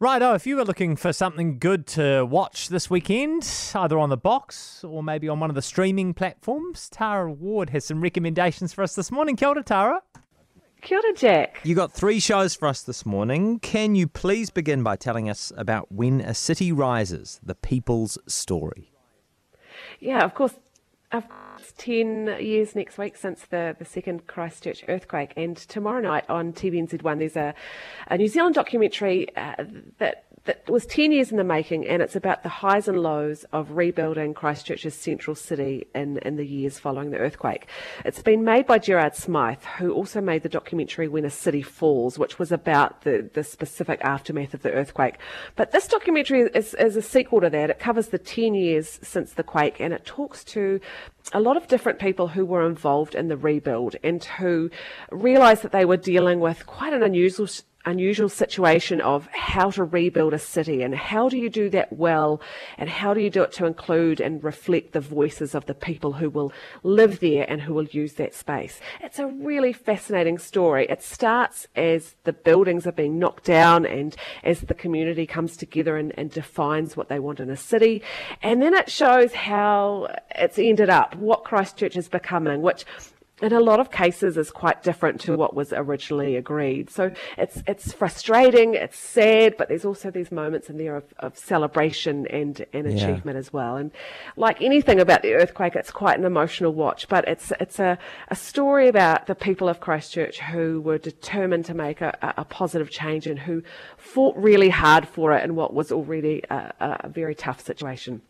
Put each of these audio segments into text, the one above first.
Righto, if you were looking for something good to watch this weekend, either on the box or maybe on one of the streaming platforms, Tara Ward has some recommendations for us this morning. Kia ora, Tara. Kia ora, Jack. You got three shows for us this morning. Can you please begin by telling us about When a City Rises, the people's story? Yeah, of course. Course, 10 years next week since the, the second Christchurch earthquake. And tomorrow night on TVNZ1, there's a, a New Zealand documentary uh, that that was 10 years in the making, and it's about the highs and lows of rebuilding Christchurch's central city in, in the years following the earthquake. It's been made by Gerard Smyth, who also made the documentary When a City Falls, which was about the, the specific aftermath of the earthquake. But this documentary is, is a sequel to that. It covers the 10 years since the quake, and it talks to a lot of different people who were involved in the rebuild and who realised that they were dealing with quite an unusual unusual situation of how to rebuild a city and how do you do that well and how do you do it to include and reflect the voices of the people who will live there and who will use that space. It's a really fascinating story. It starts as the buildings are being knocked down and as the community comes together and, and defines what they want in a city. And then it shows how it's ended up, what Christchurch is becoming, which in a lot of cases is quite different to what was originally agreed. So it's it's frustrating, it's sad, but there's also these moments in there of, of celebration and, and yeah. achievement as well. And like anything about the earthquake, it's quite an emotional watch, but it's it's a, a story about the people of Christchurch who were determined to make a, a positive change and who fought really hard for it in what was already a, a very tough situation.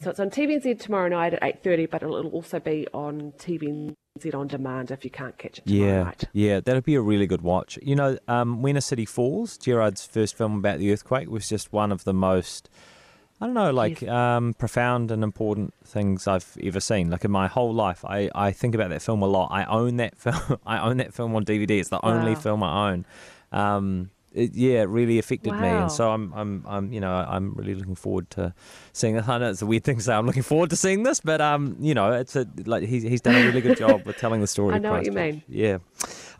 So it's on TVNZ tomorrow night at 8.30, but it'll also be on TVNZ it on demand if you can't catch it yeah, night. Yeah, that'd be a really good watch. You know, um, When a City Falls, Gerard's first film about the earthquake, was just one of the most, I don't know, like yes. um, profound and important things I've ever seen. Like in my whole life, I, I think about that film a lot. I own that film. I own that film on DVD. It's the wow. only film I own. Um, it, yeah, it really affected wow. me, and so I'm, I'm, I'm, you know, I'm really looking forward to seeing this. I know it's a weird thing to say. I'm looking forward to seeing this, but um, you know, it's a like he's he's done a really good job with telling the story. I know what you mean. Yeah.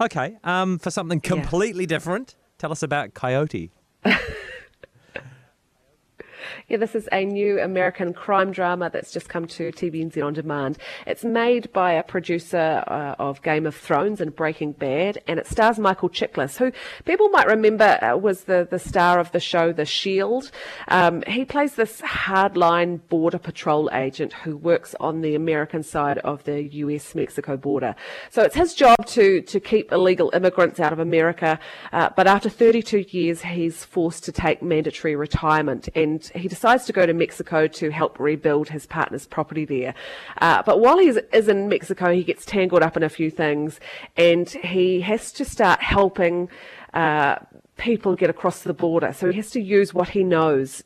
Okay. Um, for something completely yeah. different, tell us about Coyote. Yeah, this is a new American crime drama that's just come to TVNZ on demand. It's made by a producer uh, of Game of Thrones and Breaking Bad, and it stars Michael Chiklis, who people might remember uh, was the, the star of the show The Shield. Um, he plays this hardline border patrol agent who works on the American side of the US Mexico border. So it's his job to, to keep illegal immigrants out of America, uh, but after 32 years, he's forced to take mandatory retirement, and he decides to go to Mexico to help rebuild his partner's property there. Uh, but while he is in Mexico, he gets tangled up in a few things and he has to start helping. Uh, people get across the border. So he has to use what he knows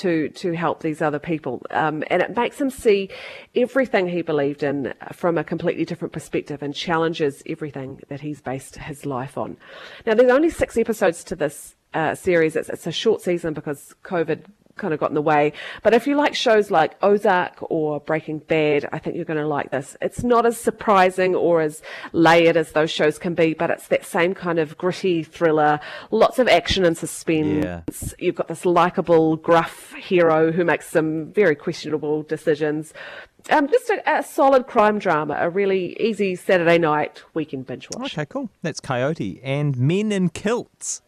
to to help these other people, um, and it makes him see everything he believed in from a completely different perspective, and challenges everything that he's based his life on. Now, there's only six episodes to this uh, series. It's, it's a short season because COVID kind of got in the way. But if you like shows like Ozark or Breaking Bad, I think you're going to like this. It's not as surprising or as layered as those shows can be, but it's that same kind of gritty thriller, lots of action and suspense. Yeah. You've got this likable, gruff hero who makes some very questionable decisions. Um, just a, a, solid crime drama, a really easy Saturday night weekend binge watch. Okay, cool. That's Coyote and Men in Kilts.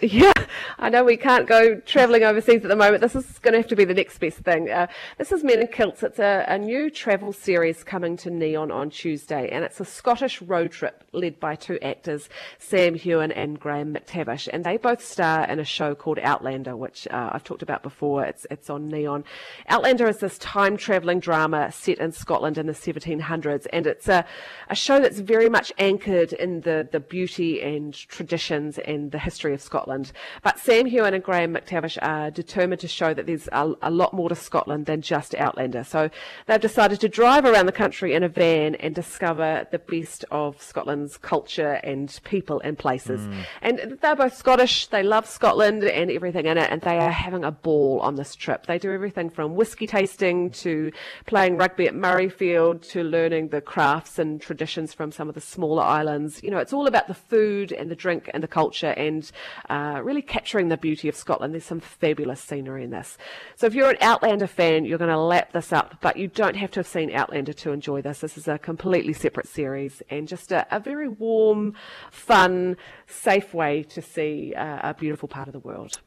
Yeah, I know we can't go travelling overseas at the moment. This is going to have to be the next best thing. Uh, this is Men in Kilts. It's a, a, new travel series coming to Neon on Tuesday, and it's a Scottish road trip led by two actors, Sam Heughan and Graham McTavish, and they both star in a show called Outlander, which uh, I've talked about before. It's it's on Neon. Outlander is this time travelling drama set in Scotland in the 1700s, and it's a, a show that's very much anchored in the the beauty and traditions and the history of Scotland. Scotland. But Sam Heughan and Graham McTavish are determined to show that there's a, a, lot more to Scotland than just Outlander. So they've decided to drive around the country in a van and discover the best of Scotland's culture and people and places. Mm. And they're both Scottish. They love Scotland and everything in it, and they are having a ball on this trip. They do everything from whiskey tasting to playing rugby at Murrayfield to learning the crafts and traditions from some of the smaller islands. You know, it's all about the food and the drink and the culture and uh, uh, really capturing the beauty of Scotland. There's some fabulous scenery in this. So if you're an Outlander fan, you're going to lap this up, but you don't have to have seen Outlander to enjoy this. This is a completely separate series and just a, a very warm, fun, safe way to see uh, a beautiful part of the world.